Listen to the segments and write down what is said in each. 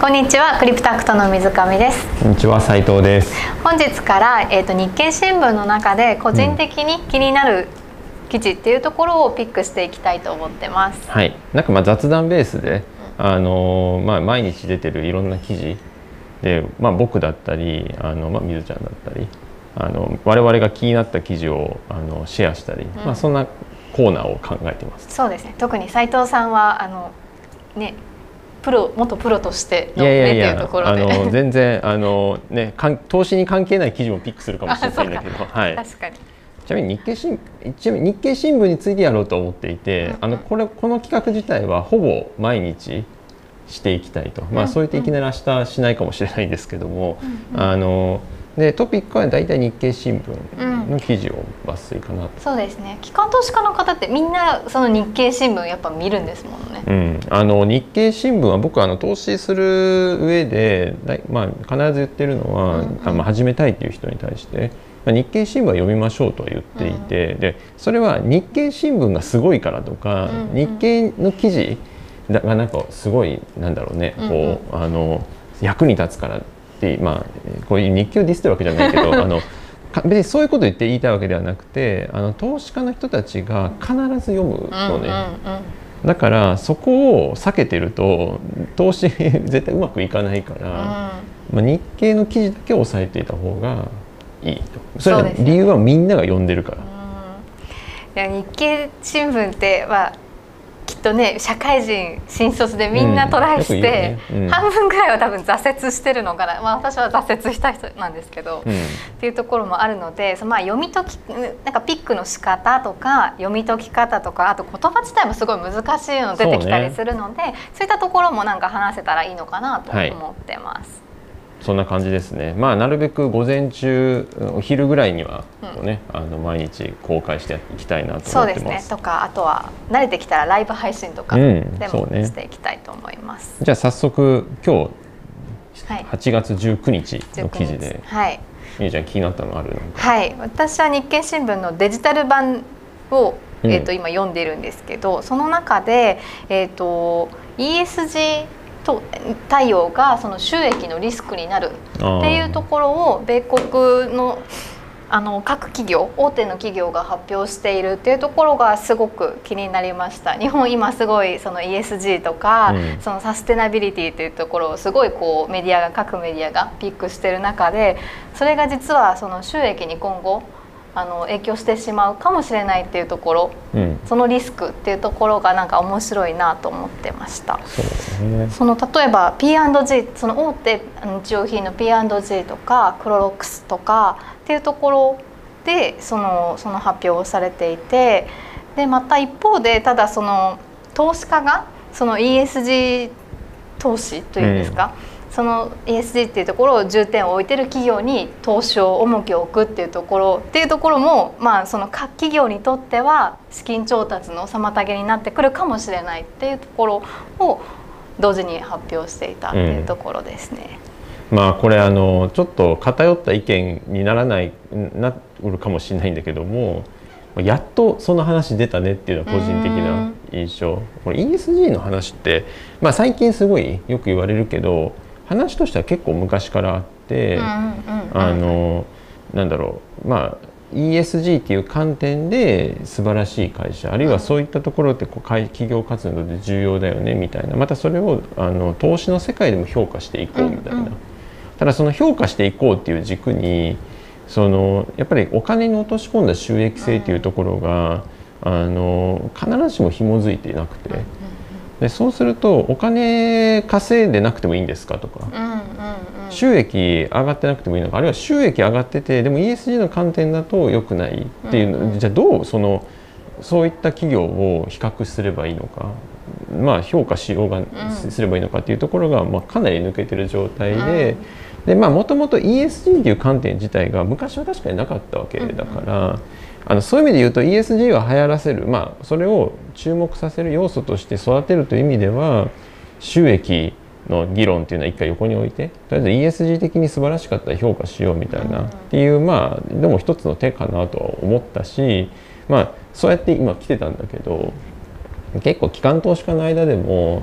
こんにちはクリプタクトの水上です。こんにちは斉藤です。本日から、えー、と日経新聞の中で個人的に気になる記事っていうところをピックしていきたいと思ってます。はい。なんかまあ雑談ベースで、あのーまあ、毎日出てるいろんな記事で、まあ、僕だったりあの、まあ、水ちゃんだったりあの我々が気になった記事をあのシェアしたり、まあ、そんなコーナーを考えてます。そうですね。特に斉藤さんはあのねプロ元プロとしてのいやいやいねっていうやところで。あの全然あの、ね、かん投資に関係ない記事もピックするかもしれないんだけど、はい、確かに。ちなみに日経新ちなみに日経新聞についてやろうと思っていて、うんうん。あのこれこの企画自体はほぼ毎日していきたいと、まあ、そう言っていきなり明日しないかもしれないんですけども、あのでトピックは大体日経新聞の記事を抜粋かなと。そうですね。機関投資家の方ってみんなその日経新聞やっぱ見るんですもんね。うん、あの日経新聞は僕はあの投資する上でまあ、必ず言ってるのは、うんうん。あまあ、始めたいっていう人に対して、まあ、日経新聞は読みましょうとは言っていて、でそれは日経新聞がすごいからとか、うんうん。日経の記事がなんかすごいなんだろうね、うんうん。こうあの役に立つからってまあこういう日経をディスってるわけじゃないけど あのか別にそういうこと言って言いたいわけではなくてあの投資家の人たちが必ず読むのね。うんうんうん。だからそこを避けてると投資 絶対うまくいかないから、まあ、日経の記事だけを押さえていた方がいいと。それは理由はみんなが読んでるから、いや日経新聞ってはきっとね社会人新卒でみんなトライしうんて、うね。うん。半分ぐらいは多分挫折してるのかな、まあ、私は挫折した人なんですけど、うん。っていうところもあるのでそのまあ読み解きなんかピックの仕方とか読み解き方とかあと言葉自体もすごい難しいの出てきたりするのでそう,、いったところもなんか話せたらいいのかなとはい。思ってます。そんな感じですね。まあなるべく午前中お昼ぐらいにはうん。こう、ねあの毎日公開していきたいなとそうです思ってます。ね。とかあとは慣れてきたらライブ配信とかうんでもそうね。していきたいと思います。じゃあ早速今日はい。8月19日の記事で、はい。みゆちゃん気になったのあるのはい、私は日経新聞のデジタル版を、うん。えー、と今読んでいるんですけどその中で、えー、と ESG と対応がその収益のリスクになるっていうところを米国のあの各企業大手の企業が発表しているっていうところがすごく気になりました。日本今すごいその ESG とか、うん。そのサステナビリティっていうところをすごいこうメディアが各メディアがピックしてる中でそれが実はその収益に今後あの影響してしまうかもしれないっていうところうん。そのリスクっていうところがなんか面白いなと思ってました。そね。その例えば P&G その大手日用品の P&G とかクロロックスとかっていうところでそのその発表をされていてでまた一方でただその投資家がその ESG 投資というんですか、その ESG っていうところを重点を置いてる企業に投資を重きを置くっていうところっていうところもまあその各企業にとっては資金調達の妨げになってくるかもしれないっていうところを同時に発表していたっていうところですね。まあこれあのちょっと偏った意見にならないなるかもしれないんだけどもやっとその話出たねっていうのは個人的な印象これ ESG の話って、まあ、最近すごいよく言われるけど話としては結構昔からあって、うんうんうん。あのなんだろう。まあ ESG っていう観点で素晴らしい会社あるいはそういったところってこう会企業活動で重要だよねみたいな。またそれをあの投資の世界でも評価していこうみたいな、うんうんただその評価していこうっていう軸にそのやっぱりお金に落とし込んだ収益性っていうところが、あの必ずしも紐づいていなくて。でそうするとお金稼いでなくてもいいんですかとか、うんうんうん。収益上がってなくてもいいのか。あるいは収益上がっててでも ESG の観点だと良くないっていうの、うんうん。じゃあどうそのそういった企業を比較すればいいのか。まあ評価しようが、ん。すればいいのかっていうところが、まあ、かなり抜けてる状態で。でまあもともと ESG っていう観点自体が昔は確かになかったわけだから、あのそういう意味で言うと ESG は流行らせる、まあ、それを注目させる要素として育てるという意味では収益の議論っていうのは一回横に置いてとりあえず ESG 的に素晴らしかったら評価しようみたいな、っていうまあでも一つの手かなとは思ったしまあそうやって今来てたんだけど結構機関投資家の間でも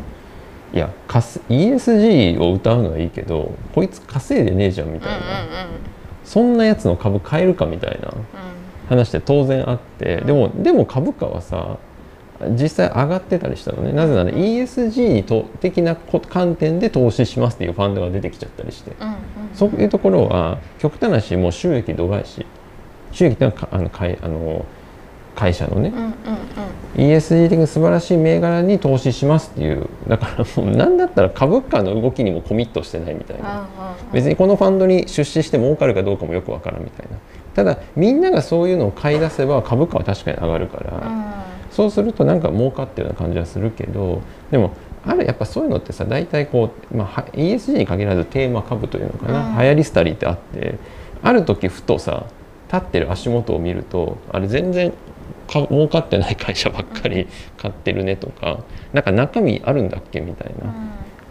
いや ESG を歌うのはいいけどこいつ稼いでねえじゃんみたいな、そんなやつの株買えるかみたいな話って当然あってでもでも株価はさ実際上がってたりしたのね。なぜなら ESG と的な観点で投資しますっていうファンドが出てきちゃったりして、そういうところは極端な話もう収益度外視。収益っていうのはあの会あの会社のね、うんうんうん、ESG 的に素晴らしい銘柄に投資しますっていう。だからもう何だったら株価の動きにもコミットしてないみたいな、うんうんうん、別にこのファンドに出資して儲かるかどうかもよくわからんみたいなただみんながそういうのを買い出せば株価は確かに上がるから、うん、そうするとなんか儲かってるような感じはするけどでもあるやっぱそういうのってさ大体こう、まあ、ESG に限らずテーマ株というのかな、うん、流行り廃りってあってある時ふとさ立ってる足元を見るとあれ全然か儲かってない会社ばっかり買ってるねとかなんか中身あるんだっけみたいな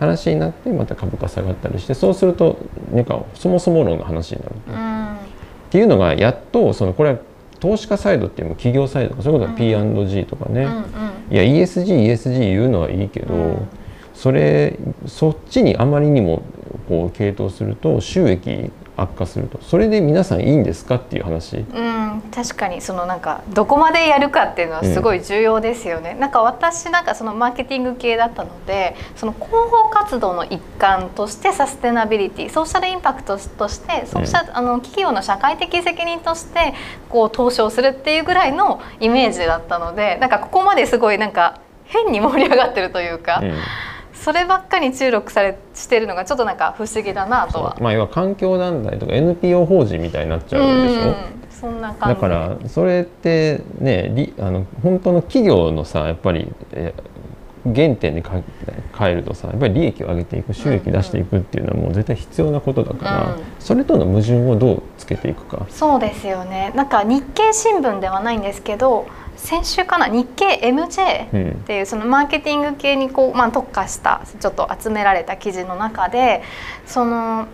話になってまた株価下がったりしてそうするとなんかそもそも論の話になる、うん、っていうのがやっとそのこれは投資家サイドっていう企業サイドとかそういうことは P&G とかね、うんうん、いや ESG ESG 言うのはいいけど、うん、それそっちにあまりにもこう傾倒すると収益悪化すると。それで皆さんいいんですかっていう話。うん確かに。そのなんかどこまでやるかっていうのはすごい重要ですよね、うん、なんか私なんかそのマーケティング系だったのでその広報活動の一環としてサステナビリティソーシャルインパクトとしてソーシャル、うん、あの企業の社会的責任としてこう投資をするっていうぐらいのイメージだったのでなんかここまですごいなんか変に盛り上がってるというか。うんそればっかり注力されしてるのがちょっとなんか不思議だなとは。まあ要は環境団体とか NPO 法人みたいになっちゃうんでしょ？そんな感じ。だからそれってねあの本当の企業のさやっぱり、え原点に変えるとさやっぱり利益を上げていく収益出していくっていうのはもう絶対必要なことだから、うん、それとの矛盾をどうつけていくか。そうですよね。なんか日経新聞ではないんですけど先週かな？日経 MJ っていうそのマーケティング系にこう、まあ、特化したちょっと集められた記事の中でその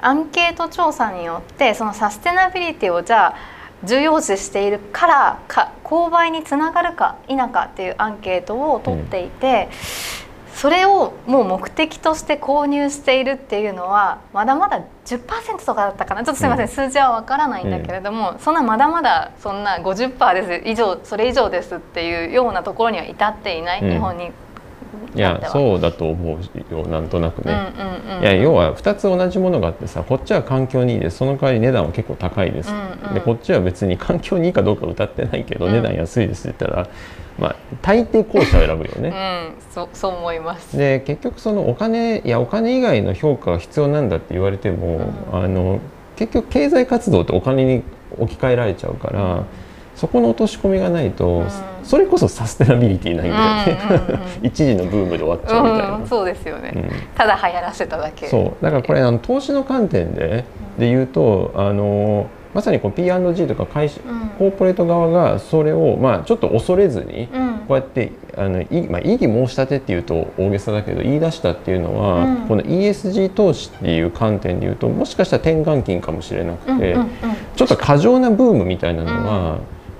アンケート調査によってそのサステナビリティをじゃあ重要視しているからか購買につながるか否かっていうアンケートを取っていて、それをもう目的として購入しているっていうのはまだまだ10%とかだったかな。ちょっとすみません、うん、数字はわからないんだけれども、うん、そんなまだまだそんな50%です。以上それ以上ですっていうようなところには至っていない、うん、日本にいやそうだと思うよなんとなくね、いや要は2つ同じものがあってさこっちは環境にいいです。その代わり値段は結構高いです、うんうん、でこっちは別に環境にいいかどうか歌ってないけど、値段安いですって言ったらまあ、大抵後者を選ぶよね。うん、そそう思います。で結局そのお金いやお金以外の評価が必要なんだって言われても、うん、あの結局経済活動ってお金に置き換えられちゃうから、うん、そこの落とし込みがないと、うん、それこそサステナビリティないんだよね、一時のブームで終わっちゃうみたいな、そうですよね、ただ流行らせただけ。そう。だからこれあの投資の観点でで言うとあのまさにこう P&G とか会社、うん、コーポレート側がそれを、まあ、ちょっと恐れずに、こうやってあのい、まあ、異議申し立てっていうと大げさだけど言い出したっていうのは、うん、この ESG 投資っていう観点でいうともしかしたら転換期かもしれなくて、ちょっと過剰なブームみたいなのは、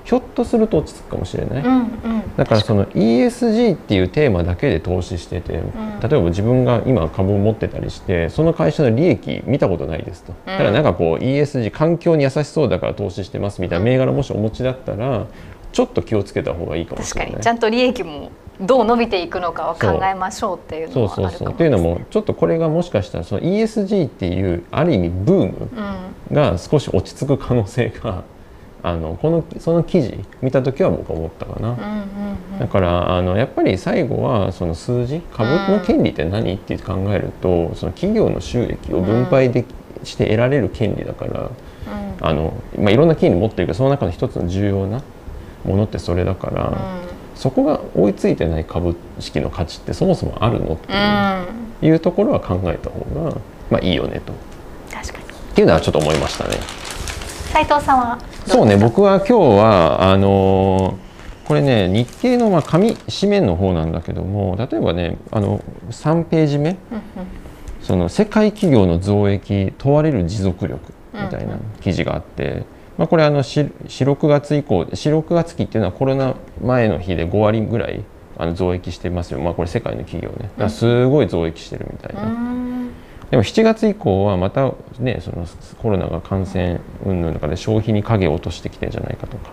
ひょっとすると落ち着くかもしれない、うんうん、だからその ESG っていうテーマだけで投資してて、例えば自分が今株を持ってたりしてその会社の利益見たことないですと、だからなんかこう ESG 環境に優しそうだから投資してますみたいな銘柄もしお持ちだったらちょっと気をつけた方がいいかもしれない。確かに。ちゃんと利益もどう伸びていくのかを考えましょうっていうのはあるかもそうそうそう。っていうのもちょっとこれがもしかしたらその ESG っていうある意味ブームが少し落ち着く可能性があのこのその記事見た時は僕は思ったかな、うんうんうん、だからあのやっぱり最後はその数字株の権利って何？って考えるとその企業の収益を分配でして得られる権利だから、うん、あのまあ、いろんな権利持ってるけどその中の一つの重要なものってそれだから、うん、そこが追いついてない株式の価値ってそもそもあるのっていう,、ところは考えた方が、まあ、いいよねと。確かに。っていうのはちょっと思いましたね。斉藤さんは？そうね僕は今日はあのー、これね日経のまあ紙紙面の方なんだけども例えばねあの3ページ目、その世界企業の増益問われる持続力みたいな記事があって、まあ、これあの4、6月以降4、6月期っていうのはコロナ前の日で5割ぐらいあの増益してますよ、まあ、これ世界の企業ね。すごい増益してるみたいな、うんでも7月以降はまたねそのコロナが感染云々とかで消費に影を落としてきてんじゃないかとか。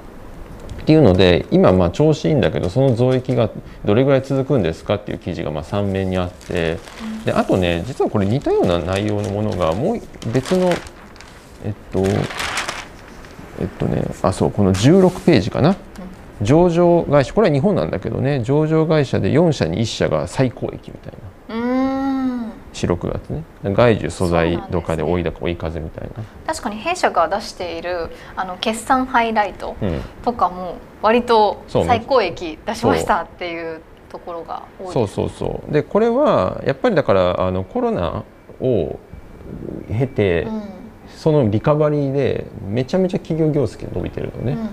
っていうので今まあ調子いいんだけどその増益がどれぐらい続くんですかっていう記事がまあ3面にあって。であとね実はこれ似たような内容のものがもう別のえっとえっとねあそうこの16ページかな。上場会社これは日本なんだけどね。上場会社で4社に1社が最高益みたいな。うん4、6月ね。外需素材とかで追いだ追い風みたいな、確かに弊社が出しているあの決算ハイライトうん、とかも割と最高益出しましたっていうところが多い。そうそうそう。でこれはやっぱりだからあのコロナを経て、うん。そのリカバリーでめちゃめちゃ企業業績が伸びてるのね、うんうん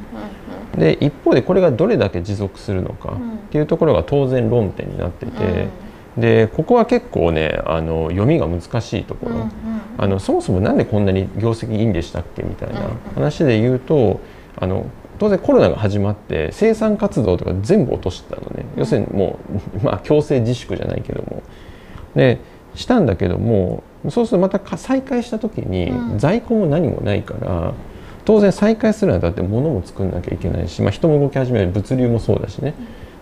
で一方でこれがどれだけ持続するのかうんっていうところが当然論点になってて、でここは結構ねあの読みが難しいところ、うんうんあのそもそもなんでこんなに業績いいんでしたっけみたいな話で言うとあの当然コロナが始まって生産活動とか全部落としたのね、要するにもう、まあ、強制自粛じゃないけども。でしたんだけどもそうするとまたか再開した時にうん。在庫も何もないから当然再開するにあたって物も作んなきゃいけないし、まあ、人も動き始める物流もそうだしね。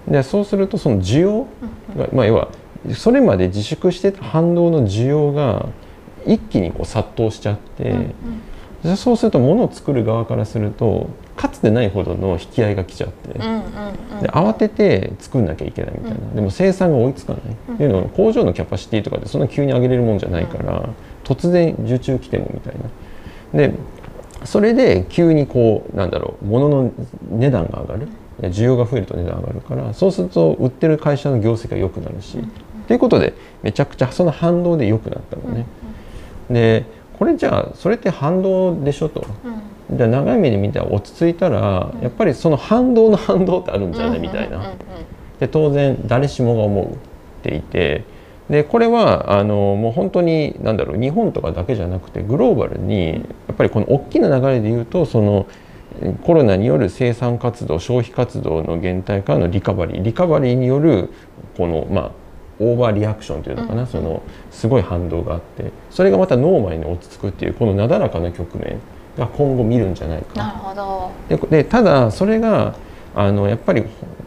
でそうするとその需要が、まあ、要はそれまで自粛してた反動の需要が一気にこう殺到しちゃって、うんでそうすると物を作る側からするとかつてないほどの引き合いが来ちゃって、うんうんうん。で慌てて作んなきゃいけないみたいな、でも生産が追いつかない、っていうのは工場のキャパシティとかでそんな急に上げれるもんじゃないから、突然受注来てもみたいな。でそれで急にこうなんだろう物の値段が上がる。需要が増えると値段上がるからそうすると売ってる会社の業績が良くなるし、ということでめちゃくちゃその反動で良くなったのね。でこれじゃあそれって反動でしょと。うん。じゃあ長い目で見たら落ち着いたらやっぱりその反動の反動ってあるんじゃないみたいな。うんうんうんで当然誰しもが思っていて。でこれはあのもう本当に何だろう日本とかだけじゃなくてグローバルにやっぱりこの大きな流れで言うとそのえコロナによる生産活動消費活動の減退からのリカバリー。リカバリーによるこのまあオーバーリアクションというのかな、うん。そのすごい反動があってそれがまたノーマルに落ち着くっていうこのなだらかな局面が今後見るんじゃないか。なるほど。ででただそれがあのやっぱり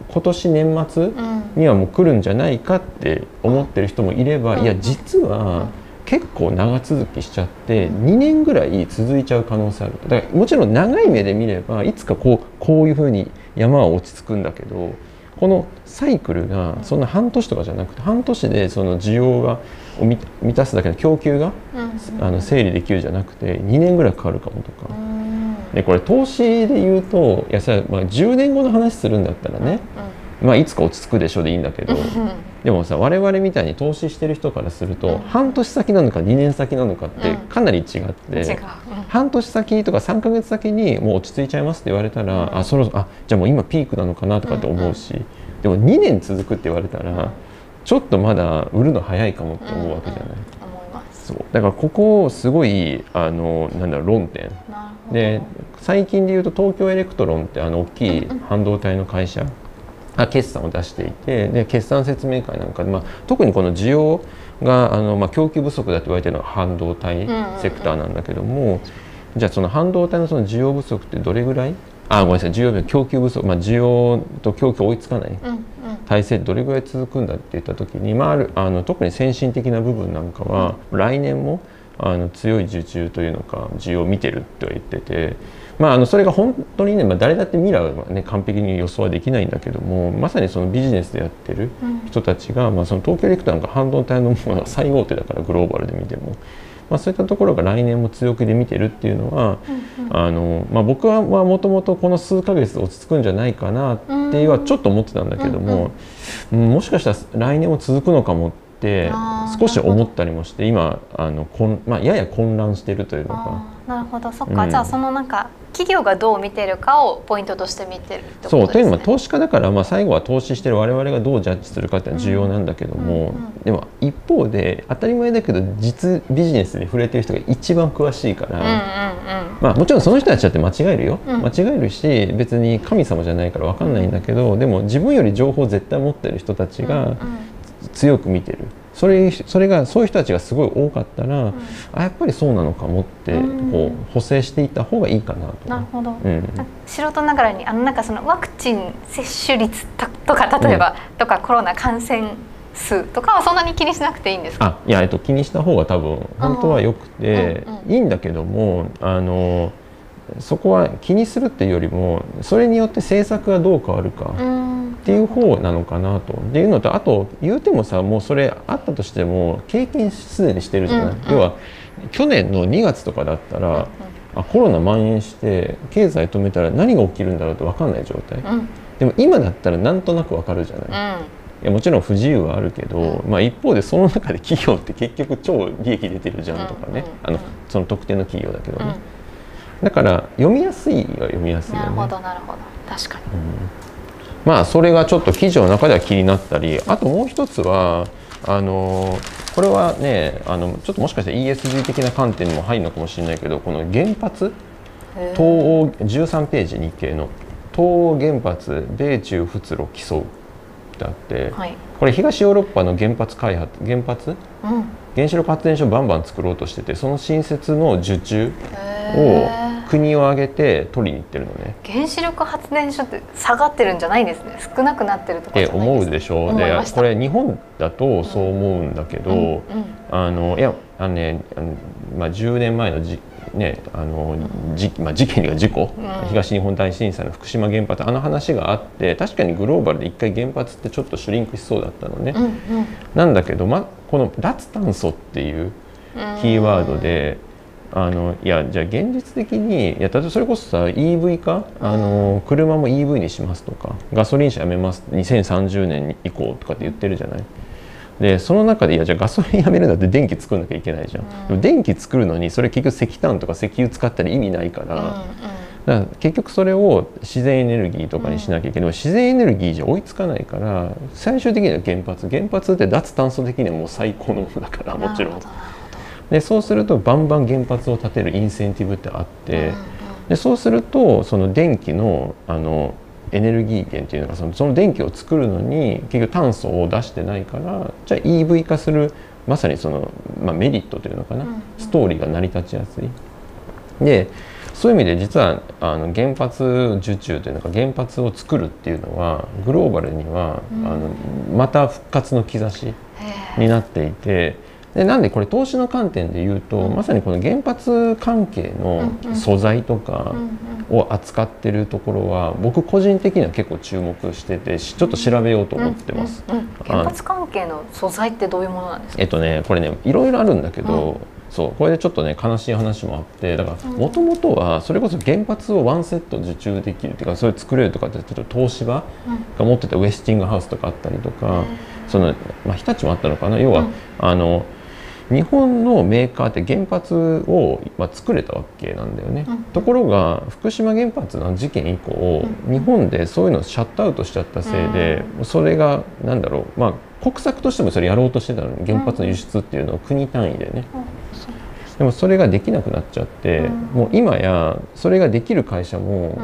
今年年末うん。にはもう来るんじゃないかって思ってる人もいれば、うん。いや実は結構長続きしちゃって2年ぐらい続いちゃう可能性ある。だからもちろん長い目で見ればいつかこうこういうふうに山は落ち着くんだけどこのサイクルがそんな半年とかじゃなくて半年でその需要がを満満たすだけの供給がうん。あの整理できるじゃなくて2年ぐらいかかるかもとか。うん。でこれ投資で言うといやさ、まあ、10年後の話するんだったらね、まあ、いつか落ち着くでしょでいいんだけどでもさ我々みたいに投資してる人からすると、うん。半年先なのか2年先なのかってうん。かなり違って、半年先とか3ヶ月先にもう落ち着いちゃいますって言われたら、うん。あそろそろあじゃあもう今ピークなのかなとかって思うし、でも2年続くって言われたら、ちょっとまだ売るの早いかもって思うわけじゃない。そう。だからここすごいあのなんだろう論点。で最近でいうと東京エレクトロンってあの大きい半導体の会社が決算を出していてで決算説明会なんかで、まあ、特にこの需要があの、まあ、供給不足だと言われてるのは半導体セクターなんだけども、じゃあその半導体のその需要不足ってどれぐらい？あごめんなさい需要不供給不足、まあ、需要と供給追いつかない体制どれぐらい続くんだって言った時に、まあ、あるあの特に先進的な部分なんかは、来年もあの強い受注というのか需要を見てるって言ってて、まあ、あのそれが本当にね、まあ、誰だって未来は、ね、完璧に予想はできないんだけどもまさにそのビジネスでやってるうん。人たちが、まあ、その東京エレクトロなんか半導体のもの最大手だからグローバルで見ても、まあ、そういったところが来年も強気で見てるっていうのは、あのまあ、僕はもともとこの数ヶ月で落ち着くんじゃないかなっていうはちょっと思ってたんだけども、うんもしかしたら来年も続くのかもって少し思ったりもして今あのこん、まあ、やや混乱してるというのかあなるほど。そっか、うんじゃあそのなんか企業がどう見てるかをポイントとして見てるってことですね。そうというのも投資家だから、まあ、最後は投資してる我々がどうジャッジするかっていうのは重要なんだけども、うんうんでも一方で当たり前だけど実ビジネスに触れてる人が一番詳しいから、うんうんうん。まあ、もちろんその人たちだって間違えるよ、うん。間違えるし別に神様じゃないから分かんないんだけど、でも自分より情報を絶対持ってる人たちがうんうん。強く見てるそれそれがそういう人たちがすごい多かったら、あやっぱりそうなのかもってうん。こう補正していった方がいいかなと。なるほど、うん。素人ながらにあのなんかそのワクチン接種率ととか例えば、とかコロナ感染数とかはそんなに気にしなくていいんですか？あいや、えっと、気にした方が多分本当はよくて、うんうんいいんだけどもあのそこは気にするっていうよりもそれによって政策がどう変わるかっうんていう方なのかなと。っていうのとあと言うてもさもうそれあったとしても経験すでにしてるじゃない？うんうん。要は去年の2月とかだったら、あコロナ蔓延して経済止めたら何が起きるんだろうって分かんない状態。うん。うんでも今だったらなんとなく分かるじゃない？いやもちろん不自由はあるけど、まあ、一方でその中で企業って結局超利益出てるじゃんとかね、うんあのその特定の企業だけどうん。ね、だから読みやすいは読みやすいよなるほね。どなるほど。確かにまあそれがちょっと記事の中では気になったりあともう一つはあのこれはねあのちょっともしかしたら ESG 的な観点にも入るのかもしれないけどこの原発東欧13ページ日経の。東欧原発米中仏露競うってあって、はい。これ東ヨーロッパの原発開発原発？うん。原子力発電所バンバン作ろうとしててその新設の受注を国を挙げて取りに行ってるのね。原子力発電所って下がってるんじゃないんですね。少なくなってるとかってじゃないです思うでしょ？思いました。でこれ日本だとそう思うんだけど、うん。うん。あのいやあのねあの、まあ、10年前のじ、ね、あのじまあ、事件が事故、うん。東日本大震災の福島原発あの話があって確かにグローバルで一回原発ってちょっとシュリンクしそうだったのね。うんうん。なんだけど、ま、この脱炭素っていうキーワードで、あのいやじゃあ現実的にいや例えばそれこそさ EV 化あの車も EV にしますとかガソリン車やめます2030年以降とかって言ってるじゃない？でその中でいやじゃあガソリンやめるんだって電気作んなきゃいけないじゃん、うん。でも電気作るのにそれ結局石炭とか石油使ったら意味ないから,、うんうん。だから結局それを自然エネルギーとかにしなきゃいけない、自然エネルギーじゃ追いつかないから最終的には原発。原発って脱炭素的にはもう最高のものだからもちろんでそうするとバンバン原発を建てるインセンティブってあって、でそうするとその電気のあのエネルギー源っていうのがそのその電気を作るのに結局炭素を出してないからじゃあ EV 化するまさにその、まあ、メリットというのかな、ストーリーが成り立ちやすい。でそういう意味で実はあの原発受注というのか原発を作るっていうのはグローバルには、うん。あのまた復活の兆しになっていてでなんでこれ投資の観点で言うと、うん。まさにこの原発関係の素材とかを扱ってるところは僕個人的には結構注目しててしちょっと調べようと思ってます。原発関係の素材ってどういうものなんですか？えっとねこれねいろいろあるんだけど、そうこれでちょっとね悲しい話もあってだからうん。もともとはそれこそ原発をワンセット受注できるっていうかそれ作れるとかってちょっと東芝が持ってたウェスティングハウスとかあったりとか。その、まあ、日立もあったのかな？要は、うん。あの日本のメーカーって原発を、まあ、作れたわけなんだよね、うん。ところが福島原発の事件以降、うん。日本でそういうのをシャットアウトしちゃったせいで、それがなんだろう。まあ国策としてもそれやろうとしてたのに原発の輸出っていうのを国単位でね、でもそれができなくなっちゃって、うん。もう今やそれができる会社も、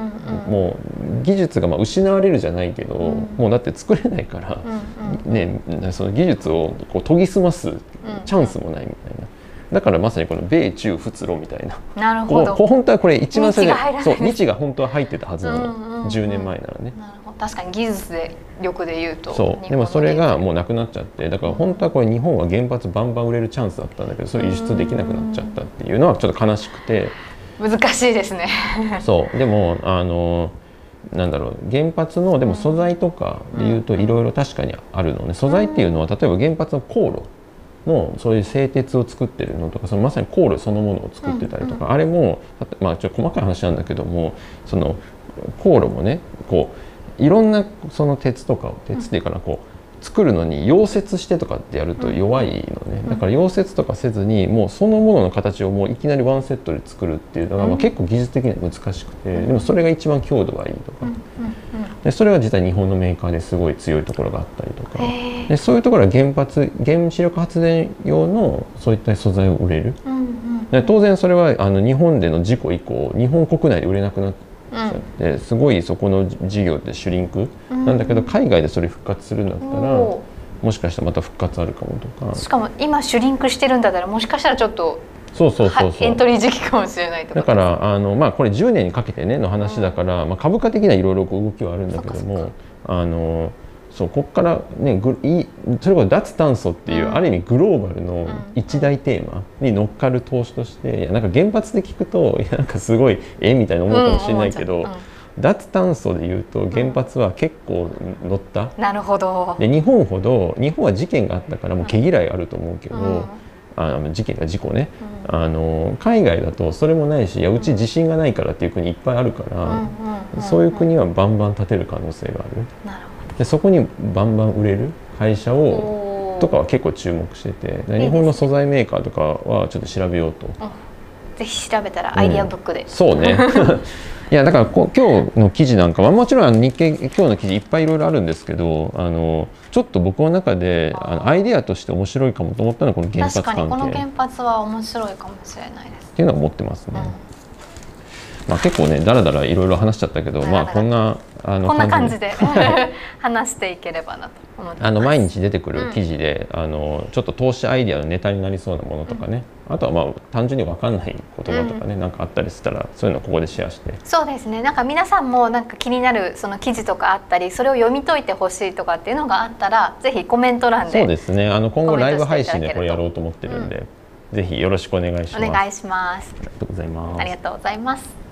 うん。もう技術がまあ失われるじゃないけど、うん。もうだって作れないから、うんうん。ね、その技術をこう研ぎ澄ますチャンスもないみたいな。だからまさにこの米中仏露みたいな。なるほど。本当はこれ一番最日が入らない。そう日が本当は入ってたはずなの、うんうんうん。10年前ならね。なるほど。確かに技術で力で言うとそう。でもそれがもうななくなっちゃってだから本当はこれ日本は原発バンバン売れるチャンスだったんだけどそれ輸出できなくなっちゃったっていうのはちょっと悲しくて。難しいですね。そう。でもあのなんだろう原発のでも素材とかでいうといろいろ確かにあるのね。素材っていうのは例えば原発の航路のそういう製鉄を作ってるのとかそのまさに航路そのものを作ってたりとか、あれもまあちょっと細かい話なんだけどもその航路もねこういろんなその鉄とかを鉄っていうかなこう作るのに溶接してとかってやると弱いのね、だから溶接とかせずにもうそのものの形をもういきなりワンセットで作るっていうのが、まあ結構技術的には難しくて、でもそれが一番強度がいいとか、でそれは実は日本のメーカーですごい強いところがあったりでそういうところは原発原子力発電用のそういった素材を売れる、で当然それはあの日本での事故以降日本国内で売れなくなってちゃってすごいそこの事業ってシュリンク。なんだけど海外でそれ復活するんだったらもしかしたらまた復活あるかもとか。しかも今シュリンクしてるんだったらもしかしたらちょっとそうそうそうそう。エントリー時期かもしれないとだからあの、まあ、これ10年にかけてねの話だから、まあ、株価的にはいろいろ動きはあるんだけどもあのそうここからねぐいそれこそ脱炭素っていう、うん、ある意味グローバルの一大テーマに乗っかる投資としていやなんか原発で聞くといやなんかすごいえみたいな思うかもしれないけど、うん、脱炭素でいうと原発は結構乗った、なるほど。で日本ほど日本は事件があったからもう毛嫌いあると思うけど。あの事件が事故ね、うん、あの海外だとそれもないしいやうち自信がないからっていう国いっぱいあるから、そういう国はバンバン建てる可能性がある。なるほどでそこにバンバン売れる会社をとかは結構注目してて日本の素材メーカーとかはちょっと調べようと。ぜひ調べたらアイディアブックで、うん、そうね。いやだからこ今日の記事なんかはもちろん日経今日の記事いっぱいいろいろあるんですけどあのちょっと僕の中であのアイディアとして面白いかもと思ったのはこの原発関係。この原発は面白いかもしれないです。っていうのは思ってますね。うんまあ、結構ねだらだらいろいろ話しちゃったけど、まあ、こんなあのこんな感じで。話していければなと思ってあの毎日出てくる記事で、うん、あのちょっと投資アイディアのネタになりそうなものとかね、うん、あとはまあ単純に分かんない言葉とかね、うん、なんかあったりしたらそういうのをここでシェアして。そうですね。なんか皆さんもなんか気になるその記事とかあったりそれを読み解いてほしいとかっていうのがあったらぜひコメント欄でそうですね。あの今後ライブ配信でこれやろうと思ってるんで、ぜひよろしくお願いします。お願いします。ありがとうございます。ありがとうございます